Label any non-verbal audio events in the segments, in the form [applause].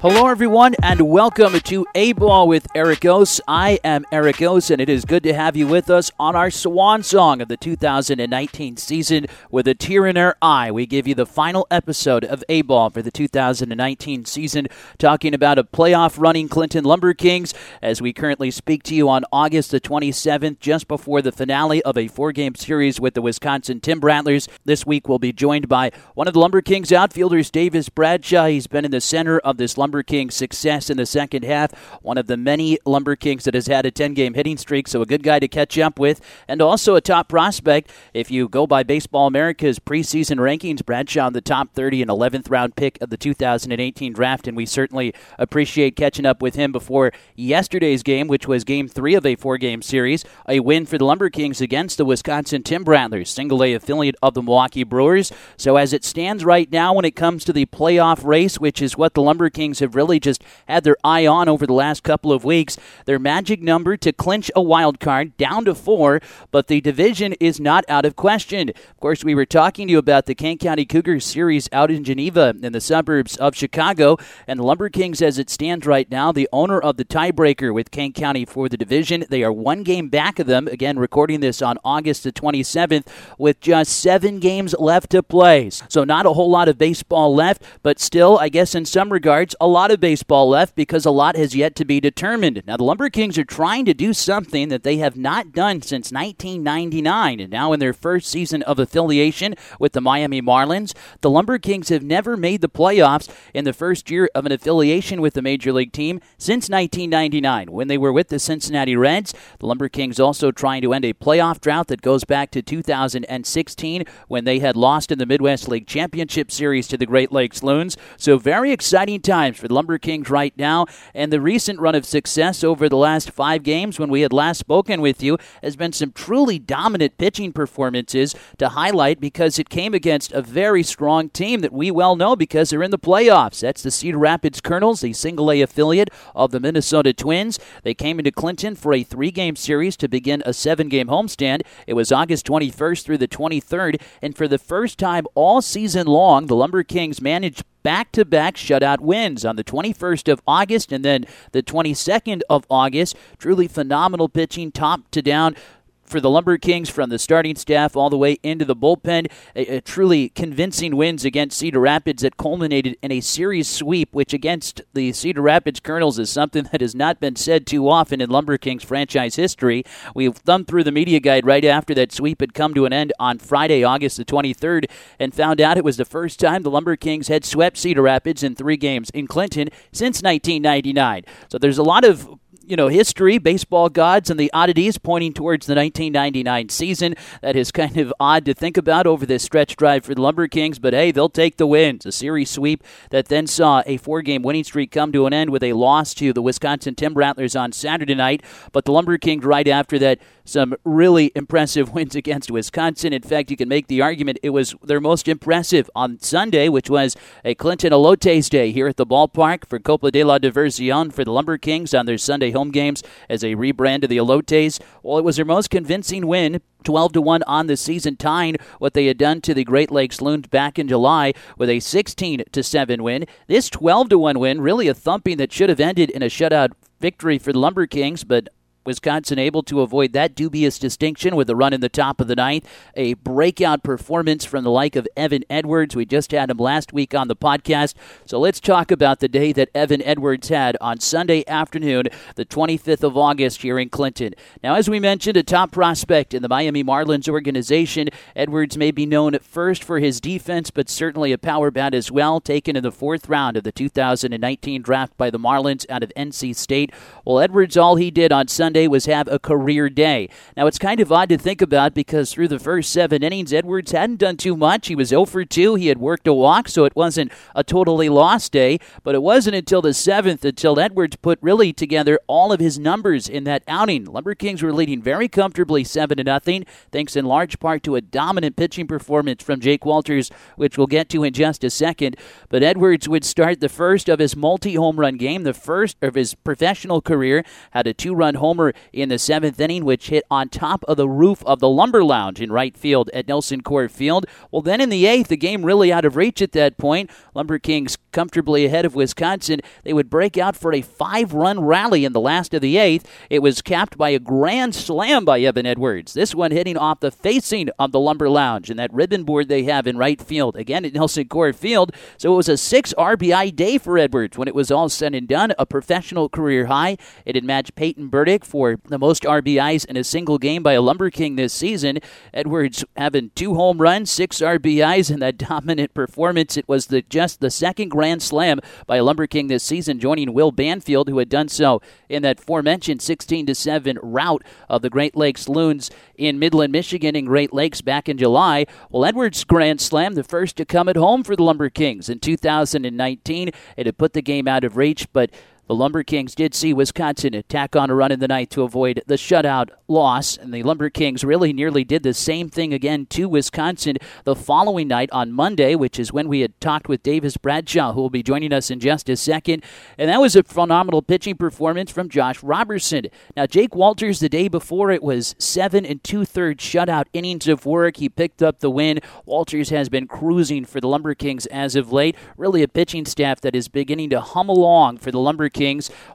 Hello, everyone, and welcome to A Ball with Eric Ose. I am Eric Ose, and it is good to have you with us on our swan song of the 2019 season. With a tear in our eye, we give you the final episode of A Ball for the 2019 season, talking about a playoff running Clinton Lumber Kings as we currently speak to you on August the 27th, just before the finale of a four game series with the Wisconsin Timber Rattlers. This week, we'll be joined by one of the Lumber Kings outfielders, Davis Bradshaw. He's been in the center of this Lumber Kings success in the second half. One of the many Lumber Kings that has had a 10 game hitting streak, so a good guy to catch up with, and also a top prospect. If you go by Baseball America's preseason rankings, Bradshaw the top 30 and 11th round pick of the 2018 draft, and we certainly appreciate catching up with him before yesterday's game, which was game three of a four game series. A win for the Lumber Kings against the Wisconsin Timber Rattlers, single A affiliate of the Milwaukee Brewers. So as it stands right now, when it comes to the playoff race, which is what the Lumber Kings have really just had their eye on over the last couple of weeks. Their magic number to clinch a wild card down to four, but the division is not out of question. Of course, we were talking to you about the Kane County Cougars series out in Geneva in the suburbs of Chicago, and the Lumber Kings, as it stands right now, the owner of the tiebreaker with Kane County for the division. They are one game back of them. Again, recording this on August the 27th with just seven games left to play. So, not a whole lot of baseball left, but still, I guess in some regards, a lot of baseball left because a lot has yet to be determined. Now, the Lumber Kings are trying to do something that they have not done since 1999. And now, in their first season of affiliation with the Miami Marlins, the Lumber Kings have never made the playoffs in the first year of an affiliation with the Major League team since 1999 when they were with the Cincinnati Reds. The Lumber Kings also trying to end a playoff drought that goes back to 2016 when they had lost in the Midwest League Championship Series to the Great Lakes Loons. So, very exciting times for the Lumber Kings right now. And the recent run of success over the last five games when we had last spoken with you has been some truly dominant pitching performances to highlight because it came against a very strong team that we well know because they're in the playoffs. That's the Cedar Rapids Kernels, the single A affiliate of the Minnesota Twins. They came into Clinton for a three game series to begin a seven game homestand. It was August 21st through the 23rd, and for the first time all season long, the Lumber Kings managed back to back shutout wins on the 21st of August and then the 22nd of August. Truly phenomenal pitching, top to down for the Lumber Kings from the starting staff all the way into the bullpen. A, a, truly convincing wins against Cedar Rapids that culminated in a series sweep, which against the Cedar Rapids Kernels is something that has not been said too often in Lumber Kings franchise history. We thumbed through the media guide right after that sweep had come to an end on Friday, August the 23rd, and found out it was the first time the Lumber Kings had swept Cedar Rapids in three games in Clinton since 1999. So there's a lot of you know, history, baseball gods, and the oddities pointing towards the 1999 season. That is kind of odd to think about over this stretch drive for the Lumber Kings, but hey, they'll take the wins. A series sweep that then saw a four game winning streak come to an end with a loss to the Wisconsin Timber Rattlers on Saturday night. But the Lumber Kings, right after that, some really impressive [laughs] wins against Wisconsin. In fact, you can make the argument it was their most impressive on Sunday, which was a Clinton Elotes Day here at the ballpark for Copa de la Diversión for the Lumber Kings on their Sunday home games as a rebrand of the Elotes. Well, it was their most convincing win 12 to 1 on the season, tying what they had done to the Great Lakes Loons back in July with a 16 to 7 win. This 12 to 1 win, really a thumping that should have ended in a shutout victory for the Lumber Kings, but Wisconsin able to avoid that dubious distinction with a run in the top of the ninth. A breakout performance from the like of Evan Edwards. We just had him last week on the podcast. So let's talk about the day that Evan Edwards had on Sunday afternoon, the 25th of August here in Clinton. Now, as we mentioned, a top prospect in the Miami Marlins organization. Edwards may be known at first for his defense, but certainly a power bat as well, taken in the fourth round of the 2019 draft by the Marlins out of NC State. Well, Edwards, all he did on Sunday Was have a career day. Now, it's kind of odd to think about because through the first seven innings, Edwards hadn't done too much. He was 0 for 2. He had worked a walk, so it wasn't a totally lost day. But it wasn't until the seventh until Edwards put really together all of his numbers in that outing. Lumber Kings were leading very comfortably 7 to nothing, thanks in large part to a dominant pitching performance from Jake Walters, which we'll get to in just a second. But Edwards would start the first of his multi home run game, the first of his professional career, had a two run homer homer in the seventh inning, which hit on top of the roof of the Lumber Lounge in right field at NelsonCorp Field. Well, then in the eighth, the game really out of reach at that point. Lumber Kings comfortably ahead of Wisconsin. They would break out for a five run rally in the last of the eighth. It was capped by a grand slam by Evan Edwards. This one hitting off the facing of the Lumber Lounge and that ribbon board they have in right field. Again at NelsonCorp Field. So it was a six RBI day for Edwards when it was all said and done. A professional career high. It had matched Peyton Burdick for the most RBIs in a single game by a Lumber King this season. Edwards having two home runs, six RBIs, and that [laughs] dominant performance. It was the just the second grand slam by a Lumber King this season, joining Will Banfield, who had done so in that aforementioned 16 to 7 rout of the Great Lakes Loons in Midland, Michigan, in Great Lakes back in July. Well, Edwards Grand Slam, the first to come at home for the Lumber Kings in 2019. It had put the game out of reach, but the Lumber Kings did see Wisconsin attack on a run in the night to avoid the shutout loss, and the Lumber Kings really nearly did the same thing again to Wisconsin the following night on Monday, which is when we had talked with Davis Bradshaw, who will be joining us in just a second. And that was a phenomenal pitching performance from Josh Roberson. Now, Jake Walters, the day before, it was seven and two thirds shutout innings of work. He picked up the win. Walters has been cruising for the Lumber Kings as of late. Really a pitching staff that is beginning to hum along for the Lumber Kings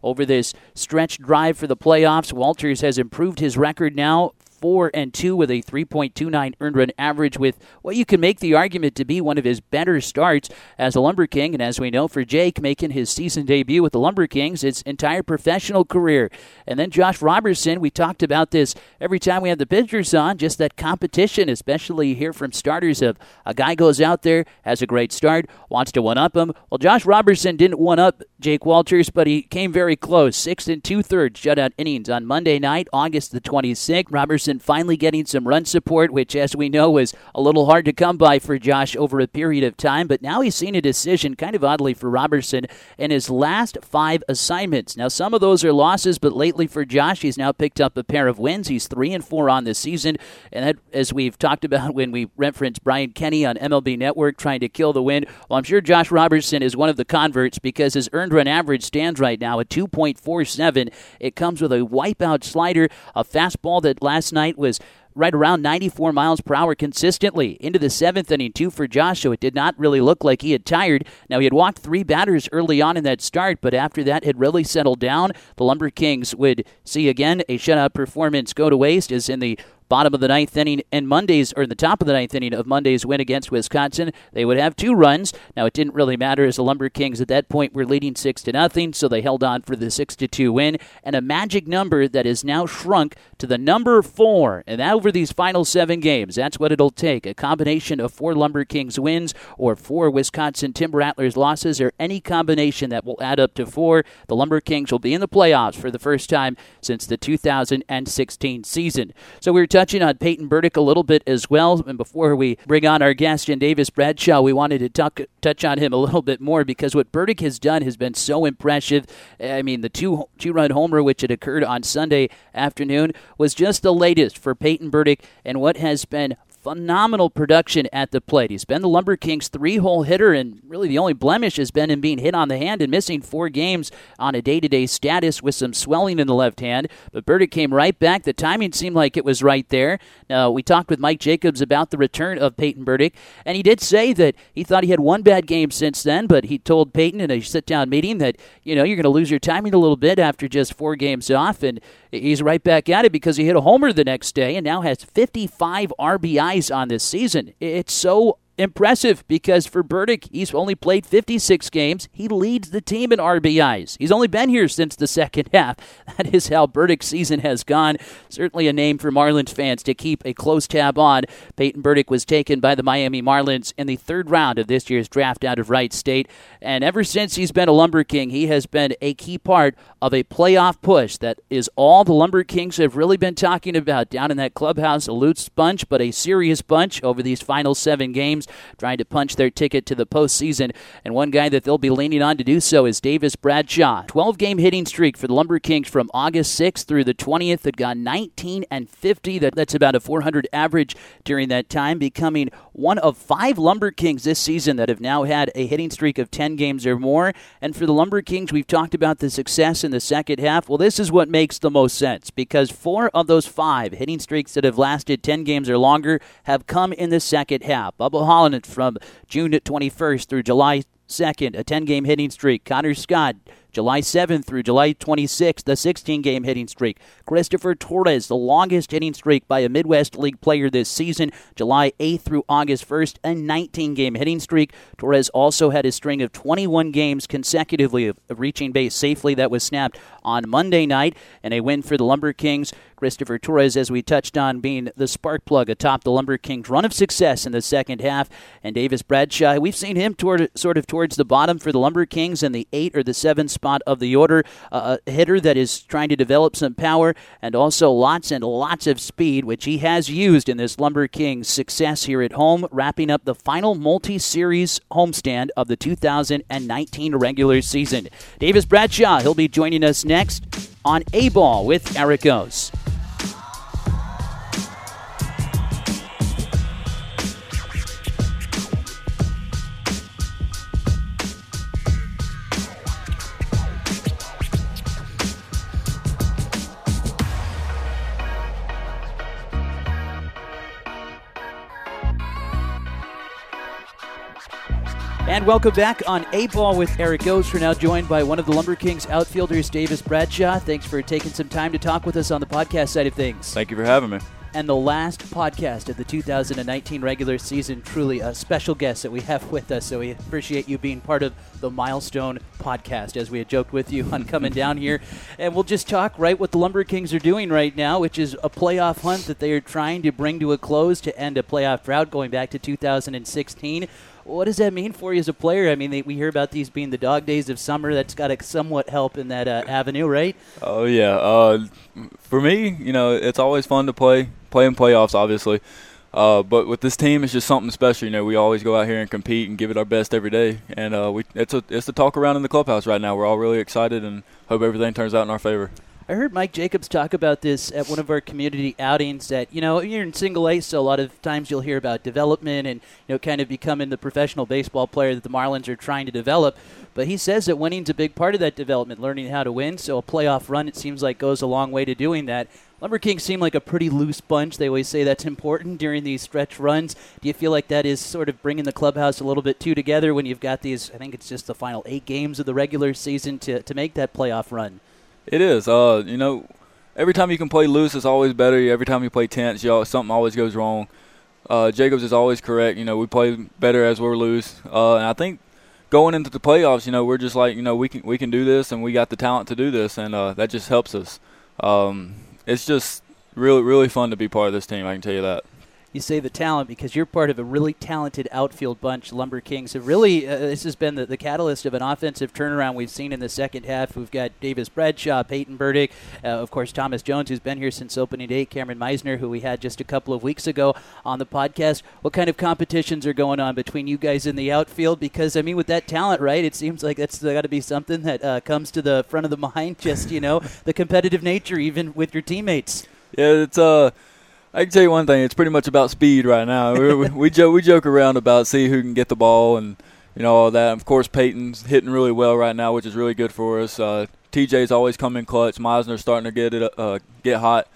over this stretch drive for the playoffs. Walters has improved his record now 4 and 2 with a 3.29 earned run average with what you can make the argument to be one of his better starts as a Lumber King and as we know for Jake making his season debut with the Lumber Kings his entire professional career. And then Josh Roberson, we talked about this every time we have the pitchers on, just that competition, especially hear from starters of a guy goes out there, has a great start, wants to one up him. Well, Josh Roberson didn't one up Jake Walters, but he came very close. Six and two thirds shutout innings on Monday night, August the 26th. Roberson finally getting some run support, which, as we know, was a little hard to come by for Josh over a period of time. But now he's seen a decision, kind of oddly for Roberson, in his last five assignments. Now, some of those are losses, but lately for Josh, he's now picked up a pair of wins. He's three and four on the season, and that, as we've talked about when we referenced Brian Kenny on MLB Network trying to kill the win. Well, I'm sure Josh Roberson is one of the converts because his earned run average stands right now at 2.47. It comes with a wipeout slider, a fastball that last night night was right around 94 miles per hour consistently into the seventh inning, two for Josh, so it did not really look like he had tired. Now, he had walked three batters early on in that start, but after that had really settled down. The Lumber Kings would see again a shutout performance go to waste as in the bottom of the ninth inning and Monday's, or in the top of the ninth inning of Monday's win against Wisconsin, they would have two runs. Now it didn't really matter as the Lumber Kings at that point were leading six to nothing, so they held on for the six to two win, and a magic number that is now shrunk to the number four. And over these final seven games, that's what it'll take: a combination of four Lumber Kings wins or four Wisconsin Timber Rattlers losses, or any combination that will add up to four. The Lumber Kings will be in the playoffs for the first time since the 2016 season. So we're touching on Peyton Burdick a little bit as well. And before we bring on our guest, Jen Davis Bradshaw, we wanted to talk, touch on him a little bit more because what Burdick has done has been so impressive. I mean, the two two run homer, which had occurred on Sunday afternoon, was just the latest for Peyton Burdick and what has been phenomenal production at the plate. He's been the Lumber Kings three hole hitter, and really the only blemish has been him being hit on the hand and missing four games on a day to day status with some swelling in the left hand. But Burdick came right back. The timing seemed like it was right there. Now, we talked with Mike Jacobs about the return of Peyton Burdick, and he did say that he thought he had one bad game since then, but he told Peyton in a sit down meeting that, you know, you're going to lose your timing a little bit after just four games off, and he's right back at it because he hit a homer the next day and now has 55 RBI on this season. It's so impressive because for Burdick, he's only played 56 games. He leads the team in RBIs. He's only been here since the second [laughs] half. That is how Burdick's season has gone. Certainly a name for Marlins fans to keep a close tab on. Peyton Burdick was taken by the Miami Marlins in the third round of this year's draft out of Wright State. And ever since he's been a Lumber King, he has been a key part of a playoff push. That is all the Lumber Kings have really been talking about down in that clubhouse. A loose bunch, but a serious bunch over these final seven games teams trying to punch their ticket to the postseason. And one guy that they'll be leaning on to do so is Davis Bradshaw. 12 game hitting streak for the Lumber Kings from August 6th through the 20th that got 19 and 50. That's about a 400 average during that time, becoming one of five Lumber Kings this season that have now had a hitting streak of 10 games or more. And for the Lumber Kings, we've talked about the success in the second half. Well, this is what makes the most sense because four of those five hitting streaks that have lasted 10 games or longer have come in the second half. Bubba Holland from June 21st through July 2nd, a 10 game hitting streak. Connor Scott July 7th through July 26th, the 16 game hitting streak. Christopher Torres, the longest hitting streak by a Midwest League player this season, July 8th through August 1st, a 19 game hitting streak. Torres also had a string of 21 games consecutively of reaching base safely that was snapped on Monday night, and a win for the Lumber Kings. Christopher Torres, as we touched on, being the spark plug atop the Lumber Kings' run of success in the second half. And Davis Bradshaw, we've seen him toward, sort of towards the bottom for the Lumber Kings in the eight or the seven of the order. A hitter that is trying to develop some power and also lots and lots of speed, which he has used in this Lumber Kings success here at home, wrapping up the final multi series homestand of the 2019 regular season. Davis Bradshaw, he'll be joining us next on A Ball with Eric Gose. And welcome back on A Ball with Eric Gose. We're now joined by one of the Lumber Kings outfielders, Davis Bradshaw. Thanks for taking some time to talk with us on the podcast side of things. Thank you for having me. And the last podcast of the 2019 regular season, truly a special guest that we have with us. So we appreciate you being part of the milestone podcast, as we had joked with you on coming down here. And we'll just talk right what the Lumber Kings are doing right now, which is a playoff hunt that they are trying to bring to a close to end a playoff drought going back to 2016 what does that mean for you as a player? I mean, they, we hear about these being the dog days of summer. That's got to somewhat help in that uh, avenue, right? Oh yeah. Uh, for me, you know, it's always fun to play play in playoffs, obviously. Uh, but with this team, it's just something special. You know, we always go out here and compete and give it our best every day. And uh, we, it's a it's a talk around in the clubhouse right now. We're all really excited and hope everything turns out in our favor. I heard Mike Jacobs talk about this at one of our community outings. That you know you're in single A, so a lot of times you'll hear about development and you know kind of becoming the professional baseball player that the Marlins are trying to develop. But he says that winning's a big part of that development, learning how to win. So a playoff run, it seems like, goes a long way to doing that. Lumber Kings seem like a pretty loose bunch. They always say that's important during these stretch runs. Do you feel like that is sort of bringing the clubhouse a little bit too together when you've got these? I think it's just the final eight games of the regular season to to make that playoff run. It is. Uh, you know, every time you can play loose, it's always better. Every time you play tense, you something always goes wrong. Uh, Jacobs is always correct. You know, we play better as we're loose, uh, and I think going into the playoffs, you know, we're just like, you know, we can we can do this, and we got the talent to do this, and uh, that just helps us. Um, it's just really really fun to be part of this team. I can tell you that you say the talent because you're part of a really talented outfield bunch. Lumber Kings have really uh, this has been the, the, catalyst of an offensive turnaround we've seen in the second half. We've got Davis Bradshaw, Peyton Burdick, uh, of course Thomas Jones, who's been here since opening day, Cameron Misner, who we had just a couple of weeks ago on the podcast. What kind of competitions are going on between you guys in the outfield? Because I mean, with that talent, right? It seems like that's got to be something that uh, comes to the front of the [laughs] mind. Just you know, the competitive nature, even with your teammates. Yeah, it's uh I can tell you one thing. It's pretty much about speed right now. we, we, joke we joke around about see who can get the ball and you know all that. Of course, Peyton's hitting really well right now, which is really good for us. Uh, TJ's always coming clutch. Misner's starting to get it uh, get hot.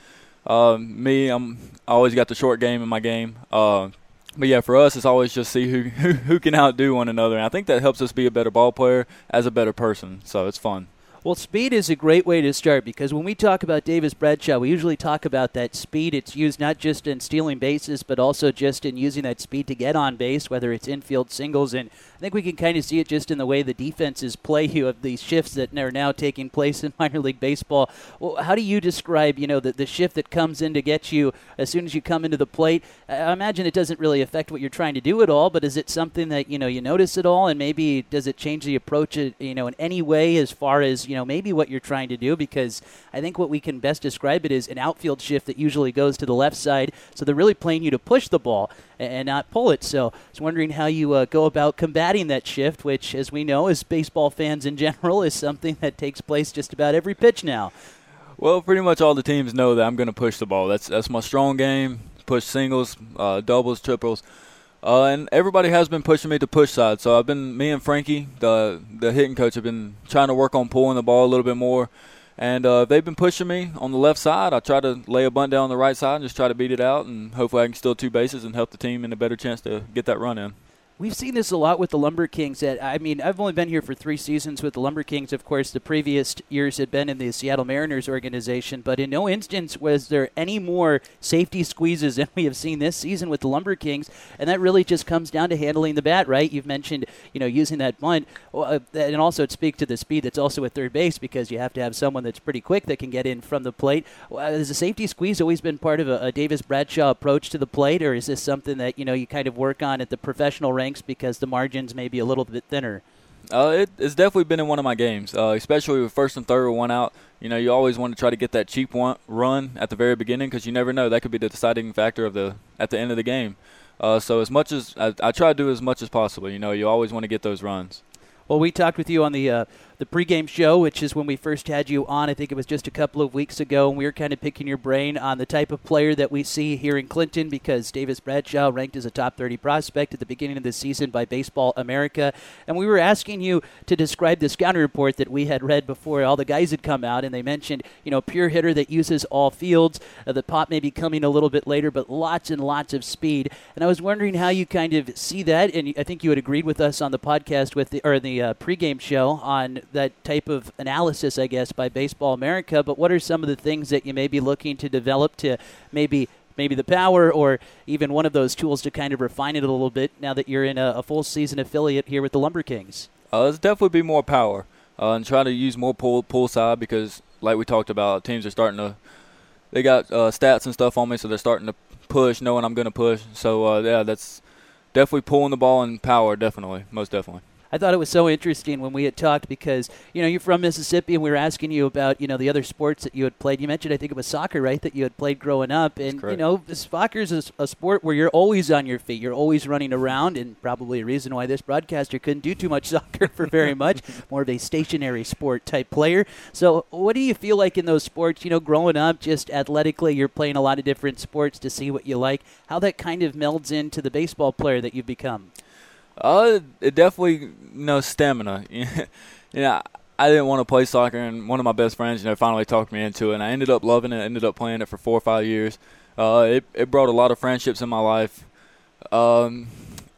Uh, me, I'm I always got the short game in my game. Uh, but yeah, for us, it's always just see who, who [laughs] who can outdo one another, and I think that helps us be a better ball player as a better person. So it's fun. Well, speed is a great way to start because when we talk about Davis Bradshaw, we usually talk about that speed. It's used not just in stealing bases, but also just in using that speed to get on base, whether it's infield singles. And I think we can kind of see it just in the way the defenses play you of these shifts that are now taking place in [laughs] minor league baseball. Well, how do you describe, you know, the, the shift that comes in to get you as soon as you come into the plate? I imagine it doesn't really affect what you're trying to do at all, but is it something that, you know, you notice at all? And maybe does it change the approach, uh, you know, in any way as far as, you know, maybe what you're trying to do because I think what we can best describe it is an outfield shift that usually goes to the left side. So they're really playing you to push the ball and not pull it. So I was wondering how you uh, go about combating that shift, which, as we know, as baseball fans in general, is something that takes place just about every pitch now. Well, pretty much all the teams know that I'm going to push the ball. That's that's my strong game. Push singles, uh, doubles, triples. Uh, and everybody has been pushing me to push side. So I've been, me and Frankie, the the hitting coach, have been trying to work on pulling the ball a little bit more. And uh, they've been pushing me on the left side. I try to lay a bunt down on the right side and just try to beat it out, and hopefully I can steal two bases and help the team in a better chance to get that run in. We've seen this a lot with the Lumber Kings. I mean, I've only been here for three seasons with the Lumber Kings. Of course, the previous years had been in the Seattle Mariners organization, but in no instance was there any more safety squeezes [laughs] than we have seen this season with the Lumber Kings. And that really just comes down to handling the bat, right? You've mentioned, you know, using that bunt, uh, and also it speaks to the speed that's also at third base because you have to have someone that's pretty quick that can get in from the plate. Has the safety squeeze always been part of a, a Davis Bradshaw approach to the plate, or is this something that you know you kind of work on at the professional rank? Ranks because the margins may be a little bit thinner? Uh, it, it's definitely been in one of my games, uh, especially with first and third one out. You know, you always want to try to get that cheap one, run at the very beginning because you never know that could be the deciding factor of the at the end of the game. Uh, so as much as I, I, try to do as much as possible, you know, you always want to get those runs. Well, we talked with you on the uh, the pregame show, which is when we first had you on. I think it was just a couple of weeks ago, and we were kind of picking your brain on the type of player that we see here in Clinton because Davis Bradshaw ranked as a top 30 prospect at the beginning of the season by Baseball America. And we were asking you to describe the scouting report that we had read before all the guys had come out, and they mentioned, you know, pure hitter that uses all fields. Uh, the pop may be coming a little bit later, but lots and lots of speed. And I was wondering how you kind of see that, and I think you had agreed with us on the podcast with the, or the uh, pregame show on that type of analysis, I guess, by Baseball America. But what are some of the things that you may be looking to develop to maybe maybe the power or even one of those tools to kind of refine it a little bit now that you're in a, a full season affiliate here with the Lumber Kings? Uh, let's definitely be more power uh, and try to use more pull pull side because, like we talked about, teams are starting to they got uh, stats and stuff on me, so they're starting to push, knowing I'm going to push. So uh, yeah, that's definitely pulling the ball and power, definitely, most definitely. I thought it was so interesting when we had talked because you know you're from Mississippi and we were asking you about you know the other sports that you had played. You mentioned I think it was soccer, right? That you had played growing up, and you know soccer is a, a, sport where you're always on your feet, you're always running around, and probably a reason why this broadcaster couldn't do too much [laughs] soccer for very much, more of a stationary sport type player. So what do you feel like in those sports? You know, growing up, just athletically, you're playing a lot of different sports to see what you like. How that kind of melds into the baseball player that you've become. Uh, it definitely you know stamina. [laughs] you know, I didn't want to play soccer, and one of my best friends, you know, finally talked me into it, and I ended up loving it. Ended up playing it for four or five years. Uh, it it brought a lot of friendships in my life. Um,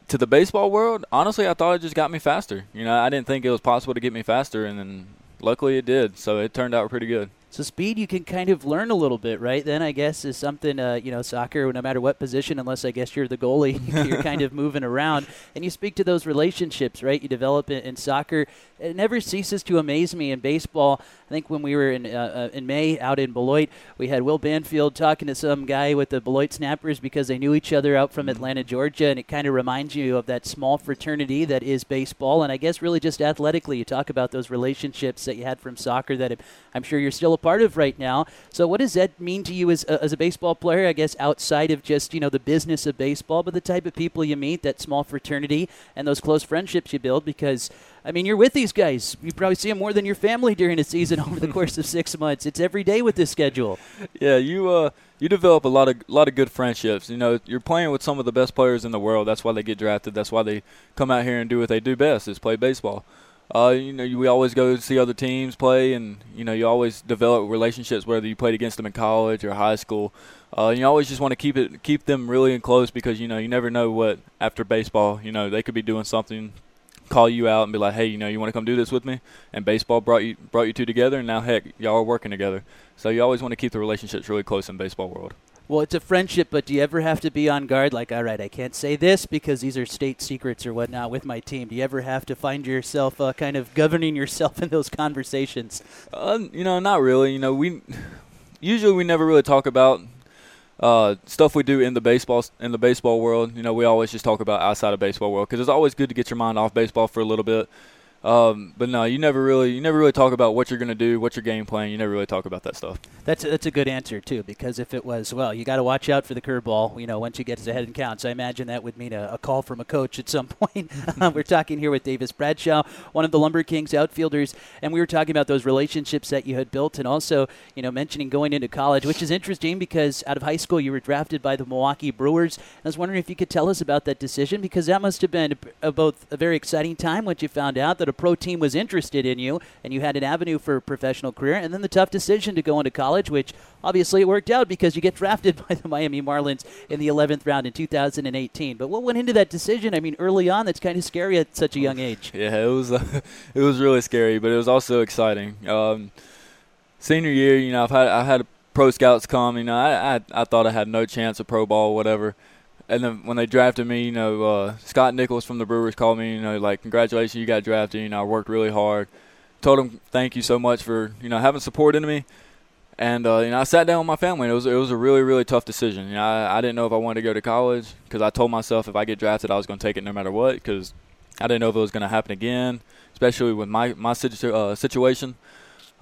to the baseball world, honestly, I thought it just got me faster. You know, I didn't think it was possible to get me faster, and then luckily it did. So it turned out pretty good. So speed you can kind of learn a little bit, right? Then I guess is something uh, you know soccer. No matter what position, unless I guess you're the goalie, [laughs] you're [laughs] kind of moving around, and you speak to those relationships, right? You develop it in soccer. It never ceases to amaze me in baseball. I think when we were in uh, uh, in May out in Beloit, we had Will Banfield talking to some guy with the Beloit Snappers because they knew each other out from mm-hmm. Atlanta, Georgia, and it kind of reminds you of that small fraternity that is baseball. And I guess really just athletically, you talk about those relationships that you had from soccer that I'm sure you're still part of right now. So, what does that mean to you as a, as a baseball player? I guess outside of just you know the business of baseball, but the type of people you meet, that small fraternity, and those close friendships you build. Because I mean, you're with these guys. You probably see them more than your family during a season [laughs] over the [laughs] course of six months. It's every day with this schedule. Yeah, you uh, you develop a lot of lot of good friendships. You know, you're playing with some of the best players in the world. That's why they get drafted. That's why they come out here and do what they do best is play baseball uh, you know, we always go see other teams play, and you know, you always develop relationships whether you played against them in college or high school. Uh, you always just want to keep it, keep them really in close because you know you never know what after baseball, you know, they could be doing something, call you out and be like, hey, you know, you want to come do this with me? And baseball brought you brought you two together, and now heck, y'all are working together. So you always want to keep the relationships really close in baseball world. Well, it's a friendship, but do you ever have to be on guard? Like, all right, I can't say this because these are state secrets or whatnot with my team. Do you ever have to find yourself uh, kind of governing yourself [laughs] in those conversations? Uh, you know, not really. You know, we usually we never really talk about uh, stuff we do in the baseball in the baseball world. You know, we always just talk about outside of baseball world because it's always good to get your mind off baseball for a little bit. Um, but no, you never really you never really talk about what you're going to do, what your game plan. You never really talk about that stuff. That's a, that's a good answer too, because if it was well, you got to watch out for the curveball. You know, once you get to the head and counts, I imagine that would mean a, a call from a coach at some [laughs] point. [laughs] We're talking here with Davis Bradshaw, one of the Lumber Kings outfielders, and we were talking about those relationships that you had built, and also you know mentioning going into college, which is interesting because out of high school you were drafted by the Milwaukee Brewers. I was wondering if you could tell us about that decision because that must have been a, a, both a very exciting time once you found out that a pro team was interested in you and you had an avenue for a professional career, and then the tough decision to go into college, which obviously it worked out because you get [laughs] drafted by the Miami Marlins in the 11th round in 2018. But what went into that decision? I mean, early on, that's kind of scary at such a young age. [laughs] Yeah, it was [laughs] it was really scary, but it was also exciting. Um, senior year, you know, I've had I had pro scouts come. You know, I, I I thought I had no chance of pro ball, whatever. And then when they drafted me, you know, uh, Scott Nichols from the Brewers called me. You know, like congratulations, you got drafted. You know, I worked really hard. Told him thank you so much for you know having support in me. And uh, you know, I sat down with my family, and it was it was a really really tough decision. You know, I, I didn't know if I wanted to go to college because I told myself if I get drafted, I was going to take it no matter what because I didn't know if it was going to happen again, especially with my my situ- uh, situation.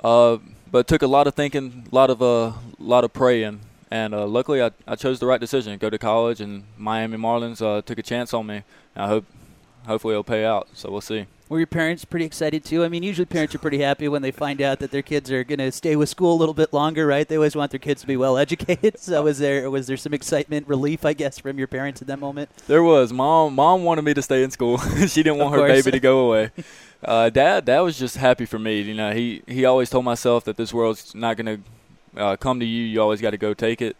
Uh, but it took a lot of thinking, a lot of uh, lot of praying, and uh, luckily, I, I chose the right decision. Go to college, and Miami Marlins uh, took a chance on me. I hope, hopefully, it'll pay out. So we'll see. Were your parents pretty excited too? I mean, usually parents are pretty happy when they find out that their kids are going to stay with school a little bit longer, right? They always want their kids to be well educated. [laughs] So was there was there some excitement, relief, I guess, from your parents at that moment? There was. Mom mom wanted me to stay in school. [laughs] she didn't want her baby to go away. [laughs] Uh, dad dad was just happy for me. You know, he he always told myself that this world's not going to uh, come to you. You always got to go take it.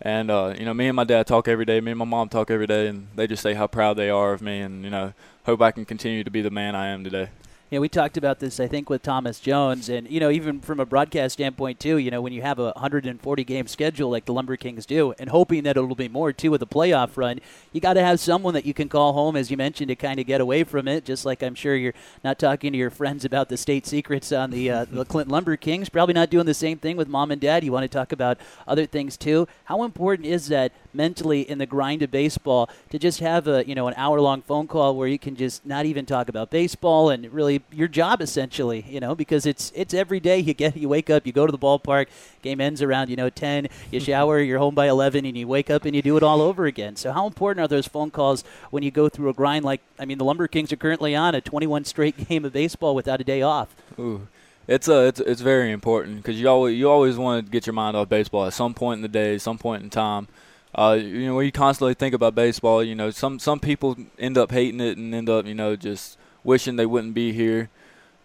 And uh, you know, me and my dad talk every day. Me and my mom talk every day, and they just say how proud they are of me, and you know, hope I can continue to be the man I am today. Yeah, we talked about this, I think, with Thomas Jones, and you know, even from a broadcast standpoint too. You know, when you have a 140 game schedule like the Lumber Kings do, and hoping that it'll be more too with a playoff run, you got to have someone that you can call home, as you mentioned, to kind of get away from it. Just like I'm sure you're not talking to your friends about the state secrets on the uh, [laughs] the Clinton Lumber Kings. Probably not doing the same thing with mom and dad. You want to talk about other things too. How important is that mentally in the grind of baseball to just have a you know an hour long phone call where you can just not even talk about baseball and really your job essentially you know because it's it's every day you get [laughs] you wake up you go to the ballpark game ends around you know 10 you shower [laughs] you're home by 11 and you wake up and you do it all over again so how important are those phone calls when you go through a grind like I mean the Lumber Kings are currently on a 21 straight [laughs] game of baseball without a day off Ooh. It's a it's it's very important because you always you always want to get your mind off baseball at some point in the day, some point in time uh, you know, when you constantly think about baseball. You know, some some people end up hating it and end up, you know, just wishing they wouldn't be here.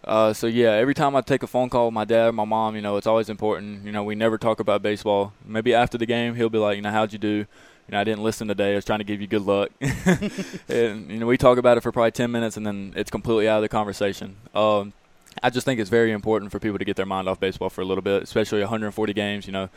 Uh, so yeah, every time I take a phone call with my dad or my mom, you know, it's always important. You know, we never talk about baseball. Maybe after the game, he'll be like, you know, how'd you do? You know, I didn't listen today. I was trying to give you good luck. [laughs] and you know, we talk about it for probably ten minutes, and then it's completely out of the conversation. Um, I just think it's very important for people to get their mind off baseball for a little bit, especially 140 games. You know,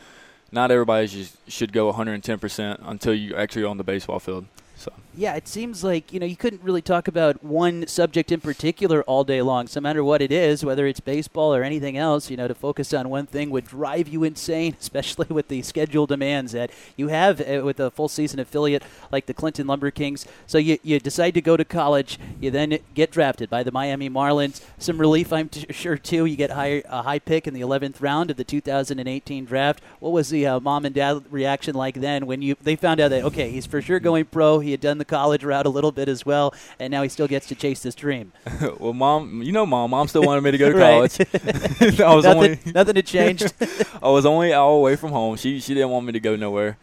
not everybody should go 110% until you actually on the baseball field. So yeah, it seems like you know you couldn't really talk about one subject in particular all day long. So no matter what it is, whether it's baseball or anything else, you know, to focus on one thing would drive you insane, [laughs] especially with the schedule demands that you have uh, with a full season affiliate like the Clinton Lumber Kings. So you you decide to go to college, you then get drafted by the Miami Marlins. Some relief, I'm t- sure too. You get high, a high pick in the 11th round of the 2018 draft. What was the uh, mom and dad reaction like then when you they found out that okay, he's for sure going pro. He had done the college route a little bit as well, and now he still gets to chase this dream. [laughs] well, mom, you know, mom, mom still wanted me to go to [laughs] college. [laughs] I was nothing, only nothing had changed. I was only out away from home. She she didn't want me to go nowhere.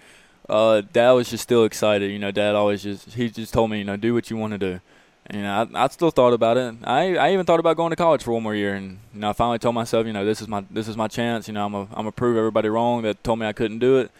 Uh, dad was just still excited. You know, dad always just he just told me, you know, do what you want to do. And, you know, I, I still thought about it. I I even thought about going to college for one more year, and you know, I finally told myself, you know, this is my this is my chance. You know, I'm a I'm gonna prove everybody wrong that told me I couldn't do it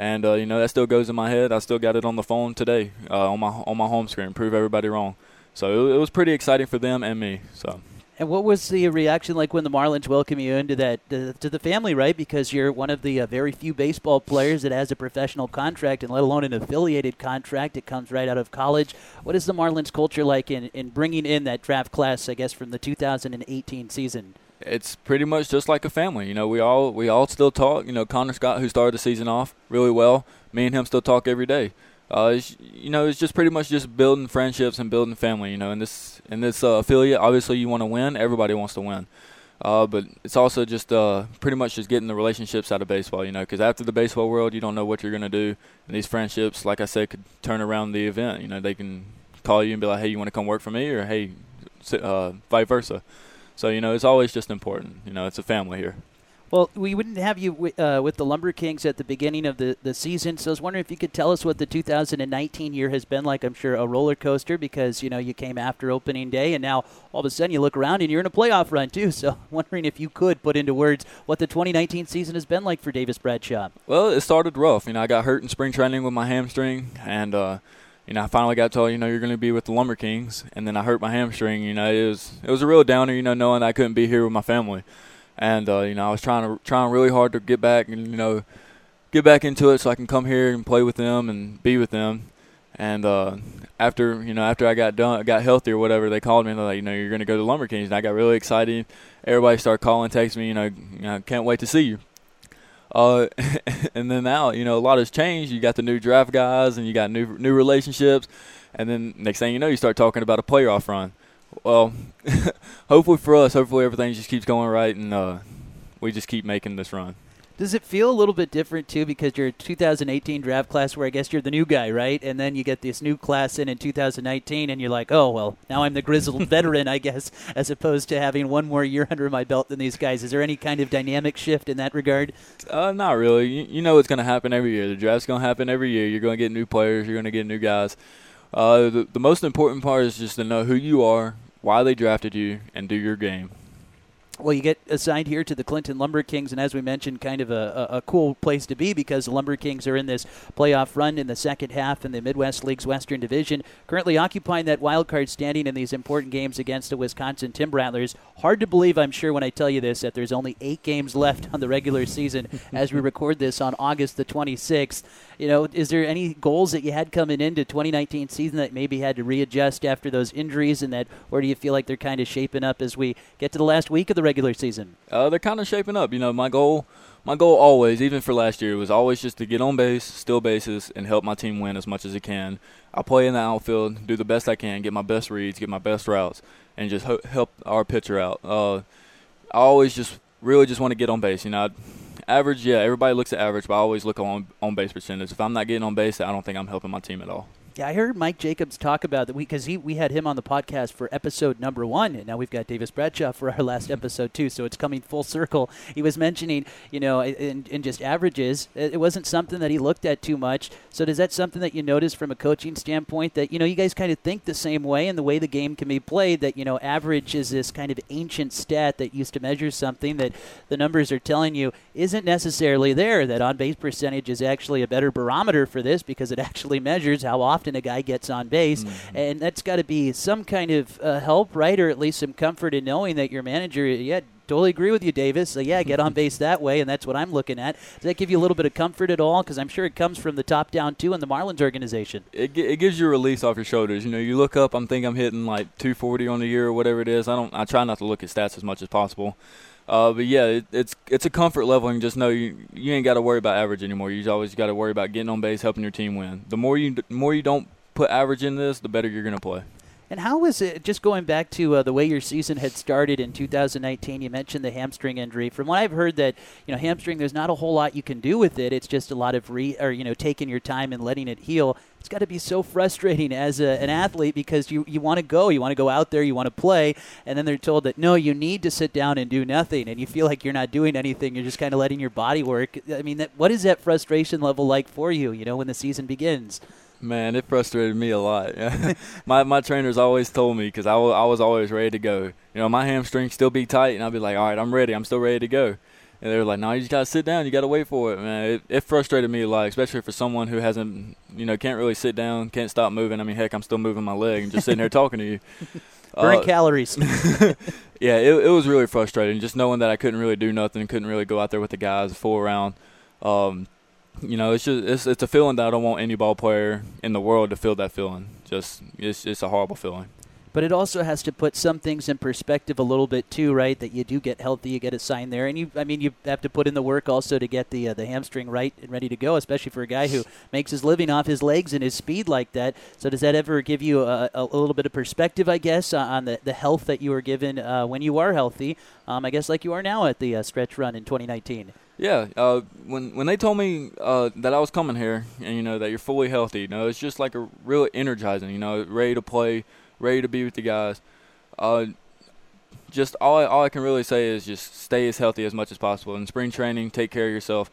and uh, you know that still goes in my head. I still got it on the phone today uh, on my on my home screen. Prove everybody wrong. So it, it, was pretty exciting for them and me. So. And what was the reaction like when the Marlins welcomed you into that to, the family, right? Because you're one of the uh, very few baseball players that has a professional contract, and let alone an affiliated contract. It comes right out of college. What is the Marlins culture like in, in bringing in that draft class? I guess from the 2018 season it's pretty much just like a family. You know, we all we all still talk. You know, Connor Scott, who started the season off really well, me and him still talk every day. uh, you know, it's just pretty much just building friendships and building family. You know, in this in this uh, affiliate, obviously you want to win. Everybody wants to win. Uh, but it's also just uh, pretty much just getting the relationships out of baseball, you know, because after the baseball world, you don't know what you're going to do. And these friendships, like I said, could turn around the event. You know, they can call you and be like, hey, you want to come work for me? Or, hey, uh, vice versa. So, you know, it's always just important. You know, it's a family here. Well, we wouldn't have you w- uh, with the Lumber Kings at the beginning of the, the season, so I was wondering if you could tell us what the 2019 year has been like. I'm sure a roller coaster because you know you came after opening day, and now all of a sudden you look around and you're in a playoff run too. [laughs] So, wondering if you could put into words what the 2019 season has been like for Davis Bradshaw. Well, it started rough. You know, I got hurt in spring training with my hamstring, and uh, you know, I finally got told, you know, you're going to be with the Lumber Kings, and then I hurt my hamstring. You know, it was it was a real downer, you know, knowing I couldn't be here with my family and uh, you know I was trying to trying really hard to get back and you know get back into it so I can come here and play with them and be with them. And uh, after you know after I got done, got healthy or whatever, they called me and they're like, you know, you're going to go to Lumber Kings, and I got really excited. Everybody started calling, texting me, you know, know can't wait to see you. Uh, [laughs] and then now, you know, a lot has changed. You got the new draft guys, and you got new new relationships, and then next thing you know, you start talking about a playoff run well, [laughs] hopefully for us, hopefully everything just keeps going right and uh, we just keep making this run. Does it feel a little bit different too because you're a 2018 draft class where I guess you're the new guy, right? And then you get this new class in in 2019, and you're like, oh well, now I'm the grizzled [laughs] veteran, I guess, as opposed to having one more year under my belt than these guys. Is there any kind of dynamic shift in that regard? Uh, not really. You, you know it's going to happen every year. The draft's going to happen every year. You're going to get new players. You're going to get new guys. Uh, the, the most important part is just to know who you are, why they drafted you, and do your game. Well, you get assigned here to the Clinton Lumber Kings, and as we mentioned, kind of a, a, a, cool place to be because the Lumber Kings are in this playoff run in the second half in the Midwest League's Western Division, currently occupying that wild card standing in these important games against the Wisconsin Timber Rattlers. Hard to believe, I'm sure, when I tell you this, that there's only eight games left on the regular season [laughs] as we record this on August the 26th. You know, is there any goals that you had coming into 2019 season that maybe had to readjust after those injuries, and that, or do you feel like they're kind of shaping up as we get to the last week of the regular season? Uh, they're kind of shaping up. You know, my goal, my goal always, even for last year, was always just to get on base, steal bases, and help my team win as much as it can. I play in the outfield, do the best I can, get my best reads, get my best routes, and just ho- help our pitcher out. Uh, I always just really just want to get on base. You know, I'd, average, yeah, everybody looks at average, but I always look on on base percentage. If I'm not getting on base, I don't think I'm helping my team at all. Yeah, I heard Mike Jacobs talk about that because he we had him on the podcast for episode number one, and now we've got Davis Bradshaw for our last episode too. So it's coming full circle. He was mentioning, you know, in, in just averages, it wasn't something that he looked at too much. So is that something that you notice from a coaching standpoint that you know you guys kind of think the same way and the way the game can be played? That you know, average is this kind of ancient stat that used to measure something that the numbers are telling you isn't necessarily there. That on base percentage is actually a better barometer for this because it actually measures how often often a guy gets on base, mm-hmm. and that's got to be some kind of uh, help, right, or at least some comfort in knowing that your manager, yeah, totally agree with you, Davis. So, yeah, get on [laughs] base that way, and that's what I'm looking at. Does that give you a little bit of comfort at all? Because I'm sure it comes from the top down too in the Marlins organization. It, it gives you a release off your shoulders. You know, you look up. I'm thinking I'm hitting like 240 on the year or whatever it is. I don't. I try not to look at stats as much as possible. Uh, but yeah, it, it's it's a comfort level, and just know you you ain't got to worry about average anymore. You always got to worry about getting on base, helping your team win. The more you more you don't put average in this, the better you're to play. And how was it, just going back to uh, the way your season had started in 2019, you mentioned the hamstring injury. From what I've heard that, you know, hamstring, there's not a whole lot you can do with it. It's just a lot of re, or, you know, taking your time and letting it heal. It's got to be so frustrating as a, an athlete because you, you want to go, you want to go out there, you want to play, and then they're told that, no, you need to sit down and do nothing, and you feel like you're not doing anything. You're just kind of letting your body work. I mean, that, what is that frustration level like for you, you know, when the season begins? Man, it frustrated me a lot. [laughs] my my trainers always told me because I, w- I was always ready to go. You know, my hamstring still be tight, and I'd be like, all right, I'm ready. I'm still ready to go. And they were like, no, you just gotta sit down. You gotta wait for it, man. It, it frustrated me a lot, especially for someone who hasn't, you know, can't really sit down, can't stop moving. I mean, heck, I'm still moving my leg and just sitting here talking to you. [laughs] Burn uh, calories. [laughs] yeah, it, it was really frustrating, just knowing that I couldn't really do nothing, couldn't really go out there with the guys, fool around. Um, you know, it's just it's it's a feeling that I don't want any ball player in the world to feel that feeling. Just it's it's a horrible feeling. But it also has to put some things in perspective a little bit too, right? That you do get healthy, you get a sign there, and you, I mean, you have to put in the work also to get the uh, the hamstring right and ready to go, especially for a guy who makes his living off his legs and his speed like that. So does that ever give you a, a little bit of perspective, I guess, uh, on the, the health that you were given uh, when you are healthy? Um, I guess like you are now at the uh, stretch run in 2019. Yeah, uh, when when they told me uh, that I was coming here, and you know that you're fully healthy, you know, it's just like a real energizing, you know, ready to play ready to be with the guys. Uh, just all I, all I can really say is just stay as healthy as much as possible. In spring training, take care of yourself.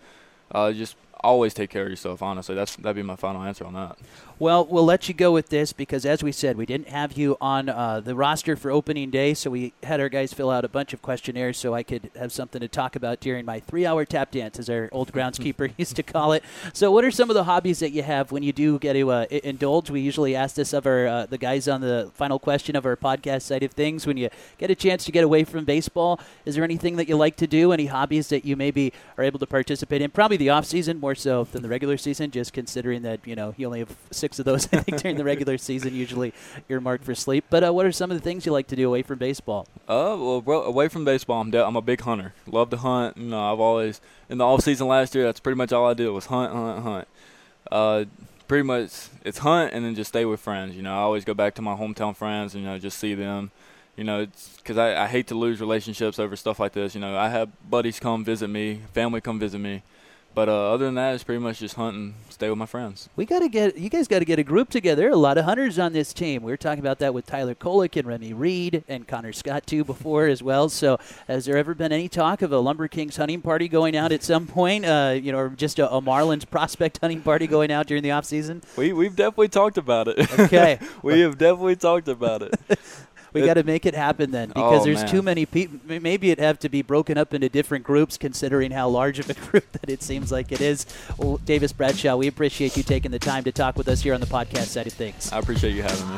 Uh, just always take care of yourself. Honestly, that's that'd be my final answer on that. Well, we'll let you go with this because, as we said, we didn't have you on uh, the roster for opening day, so we had our guys fill out a bunch of questionnaires so I could have something to talk about during my three-hour tap dance, as our old [laughs] groundskeeper [laughs] used to call it. So, what are some of the hobbies that you have when you do get to uh, indulge? We usually ask this of our uh, the guys on the final question of our podcast side of things. When you get a chance to get away from baseball, is there anything that you like to do? Any hobbies that you maybe are able to participate in? Probably the off season more so than the regular season, just considering that you know you only have six six of those, [laughs] I think, during the regular [laughs] season, usually earmarked for sleep. But uh, what are some of the things you like to do away from baseball? Uh, well, away from baseball, I'm, de- I'm a big hunter. Love to hunt. You know, I've always in the off season last year. That's pretty much all I did was hunt, hunt, hunt. Uh, pretty much it's hunt and then just stay with friends. You know, I always go back to my hometown friends. And, you know, just see them. You know, it's because I, I hate to lose relationships over stuff like this. You know, I have buddies come visit me, family come visit me. But uh, other than that, it's pretty much just hunting, stay with my friends. We got to get you guys got to get a group together. There are a lot of hunters on this team. We were talking about that with Tyler Kolek and Remey Reed and Connor Scott too before as well. So, has there ever been any talk of a Lumber Kings hunting party going out at some point? Uh, you know, or just a, a, Marlins prospect [laughs] hunting party going out during the off season? We we've definitely talked about it. Okay, [laughs] we have definitely talked about it. [laughs] we got to make it happen then because oh, there's man. too many people. Maybe it have to be broken up into different groups, considering how large of a [laughs] group that it seems like it is. Well, Davis Bradshaw, we appreciate you taking the time to talk with us here on the podcast side of things. I appreciate you having me.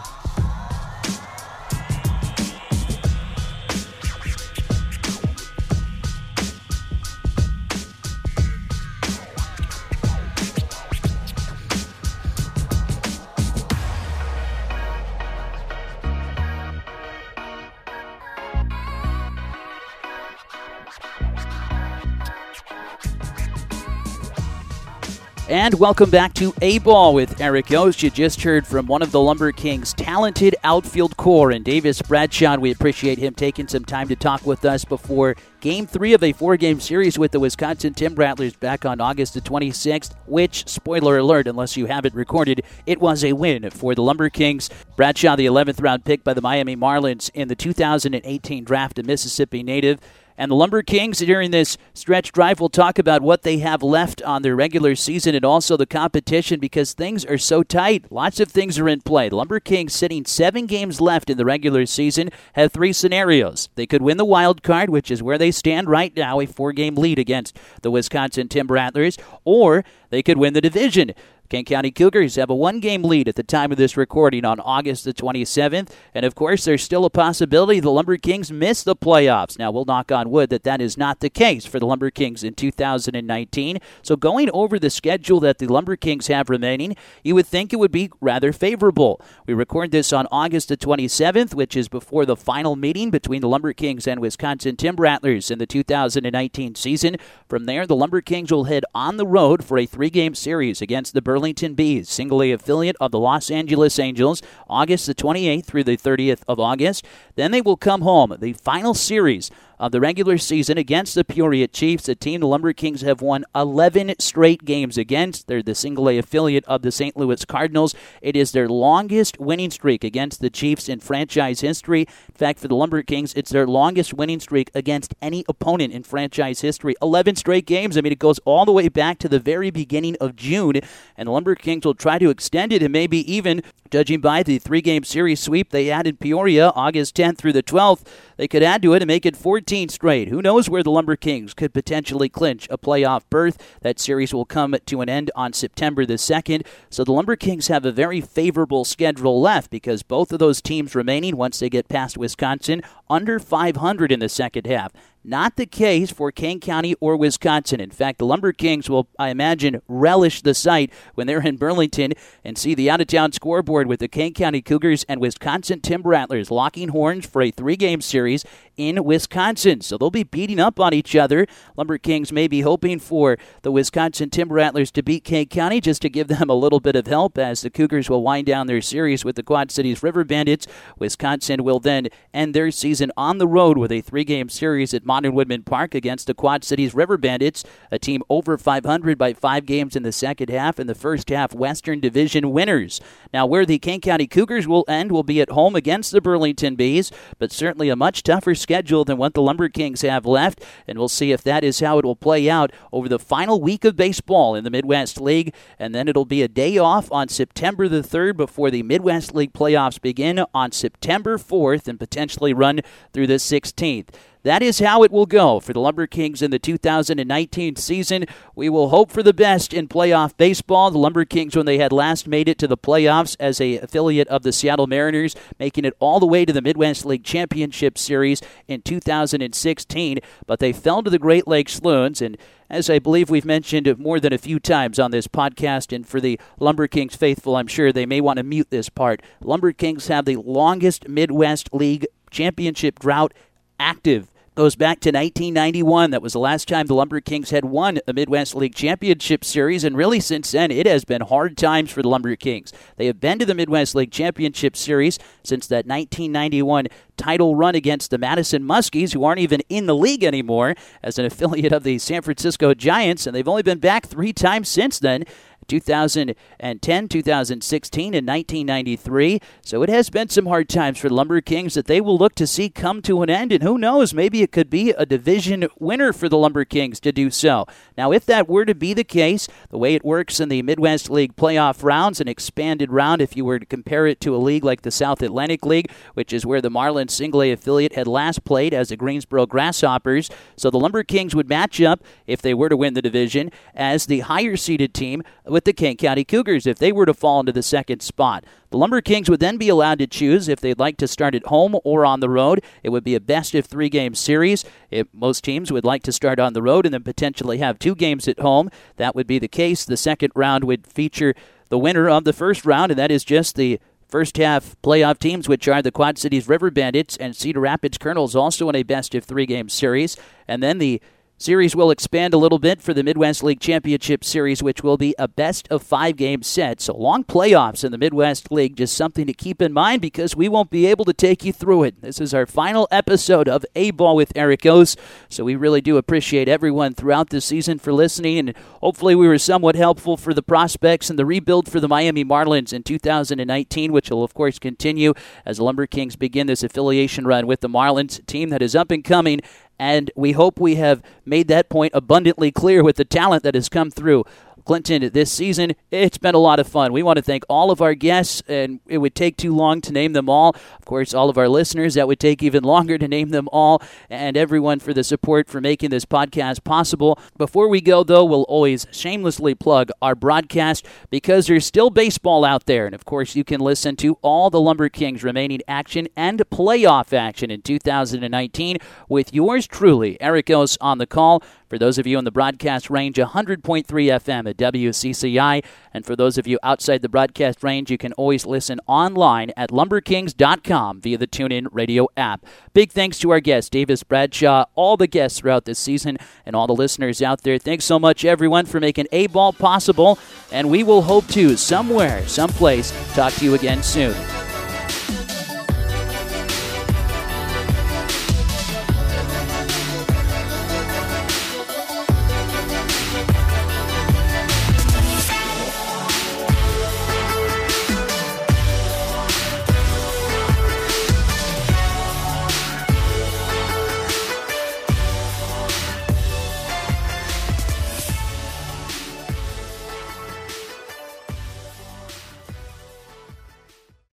And welcome back to A Ball with Eric Yost. You just heard from one of the Lumber Kings' talented outfield core and Davis Bradshaw. We appreciate him taking some time to talk with us before Game three of a four game series with the Wisconsin Timber Rattlers back on August the 26th, which, spoiler alert, unless you have it recorded, it was a win for the Lumber Kings. Bradshaw, the 11th round pick by the Miami Marlins in the 2018 draft, a Mississippi native. And the Lumber Kings during this stretch drive will talk about what they have left on their regular season and also the competition because things are so tight. Lots of things are in play. The Lumber Kings sitting seven games left in the regular season have three scenarios. They could win the wild card, which is where they stand right now, a four game lead against the Wisconsin Timber Rattlers, or they could win the division. Kane County Cougars have a one game lead at the time of this recording on August the 27th. And of course, there's still a possibility the Lumber Kings miss the playoffs. Now, we'll knock on wood that that is not the case for the Lumber Kings in 2019. So, going over the schedule that the Lumber Kings have remaining, you would think it would be rather favorable. We record this on August the 27th, which is before the final meeting between the Lumber Kings and Wisconsin Timber Rattlers in the 2019 season. From there, the Lumber Kings will head on the road for a three game series against the Berlin. Burlington Bees, single A affiliate of the Los Angeles Angels, August the 28th through the 30th of August. Then they will come home. The final series of the regular season against the Peoria Chiefs, a team the Lumber Kings have won 11 straight games against. They're the single A affiliate of the St. Louis Cardinals. It is their longest winning streak against the Chiefs in franchise history. In fact, for the Lumber Kings, it's their longest winning streak against any opponent in franchise history. 11 straight games. I mean, it goes all the way back to the very beginning of June, and the Lumber Kings will try to extend it and maybe even Judging by the three game series sweep they had in Peoria August 10th through the 12th, they could add to it and make it 14 straight. Who knows where the Lumber Kings could potentially clinch a playoff berth? That series will come to an end on September the 2nd. So the Lumber Kings have a very favorable schedule left because both of those teams remaining, once they get past Wisconsin, under 500 in the second half. Not the case for Kane County or Wisconsin. In fact, the Lumber Kings will, I imagine, relish the sight when they're in Burlington and see the out of town scoreboard with the Kane County Cougars and Wisconsin Timber Rattlers locking horns for a three game series in Wisconsin. So they'll be beating up on each other. Lumber Kings may be hoping for the Wisconsin Timber Rattlers to beat Kane County just to give them a little bit of help as the Cougars will wind down their series with the Quad Cities River Bandits. Wisconsin will then end their season on the road with a three game series at Modern Woodmen Park against the Quad Cities River Bandits, a team over 500 by five games in the second half and the first half Western Division winners. Now, where the Kane County Cougars will end will be at home against the Burlington Bees, but certainly a much tougher schedule than what the Lumber Kings have left, and we'll see if that is how it will play out over the final week of baseball in the Midwest League, and then it'll be a day off on September the 3rd before the Midwest League playoffs begin on September 4th and potentially run through the 16th. That is how it will go for the Lumber Kings in the 2019 season. We will hope for the best in playoff baseball. The Lumber Kings, when they had last made it to the playoffs as a affiliate of the Seattle Mariners, making it all the way to the Midwest League Championship Series in 2016, but they fell to the Great Lakes Loons and as I believe we've mentioned more than a few times on this podcast, and for the Lumber Kings faithful, I'm sure they may want to mute this part. Lumber Kings have the longest Midwest League championship drought active goes back to 1991. That was the last time the Lumber Kings had won a Midwest League Championship Series, and really since then, it has been hard times for the Lumber Kings. They have been to the Midwest League Championship Series since that 1991 title run against the Madison Muskies, who aren't even in the league anymore as an affiliate of the San Francisco Giants, and they've only been back three times since then. 2010, 2016, and 1993. So it has been some hard times for Lumber Kings that they will look to see come to an end. And who knows, maybe it could be a division winner for the Lumber Kings to do so. Now, if that were to be the case, the way it works in the Midwest League playoff rounds, an expanded round, if you were to compare it to a league like the South Atlantic League, which is where the Marlins single A affiliate had last played as the Greensboro Grasshoppers. So the Lumber Kings would match up, if they were to win the division, as the higher seeded team with the Kane County Cougars if they were to fall into the second spot. The Lumber Kings would then be allowed to choose if they'd like to start at home or on the road. It would be a best of three game series. If most teams would like to start on the road and then potentially have two games at home, that would be the case. The second round would feature the winner of the first round, and that is just the first half playoff teams, which are the Quad Cities River Bandits and Cedar Rapids Kernels, also in a best of three game series. And then the Series will expand a little bit for the Midwest League Championship Series, which will be a best of five game set. So long playoffs in the Midwest League, just something to keep in mind because we won't be able to take you through it. This is our final episode of A Ball with Eric Ose. So we really do appreciate everyone throughout the season for listening, and hopefully we were somewhat helpful for the prospects and the rebuild for the Miami Marlins in 2019, which will of course continue as the Lumber Kings begin this affiliation run with the Marlins team that is up and coming and we hope we have made that point abundantly clear with the talent that has come through. Clinton this season. It's been a lot of fun. We want to thank all of our guests, and it would take too long to name them all. Of course, all of our listeners, that would take even [laughs] longer to name them all, and everyone for the support for making this podcast possible. Before we go, though, we'll always shamelessly plug our broadcast because there's still baseball out there. And of course, you can listen to all the Lumber Kings remaining action and playoff action in 2019 with yours truly, Eric Ose, on the call. For those of you in the broadcast range, 100.3 FM at WCCI. And for those of you outside the broadcast range, you can always listen online at lumberkings.com via the TuneIn radio app. Big thanks to our guest, Davis Bradshaw, all the guests throughout this season, and all the listeners out there. Thanks so much, everyone, for making A Ball possible. And we will hope to, somewhere, someplace, talk to you again soon.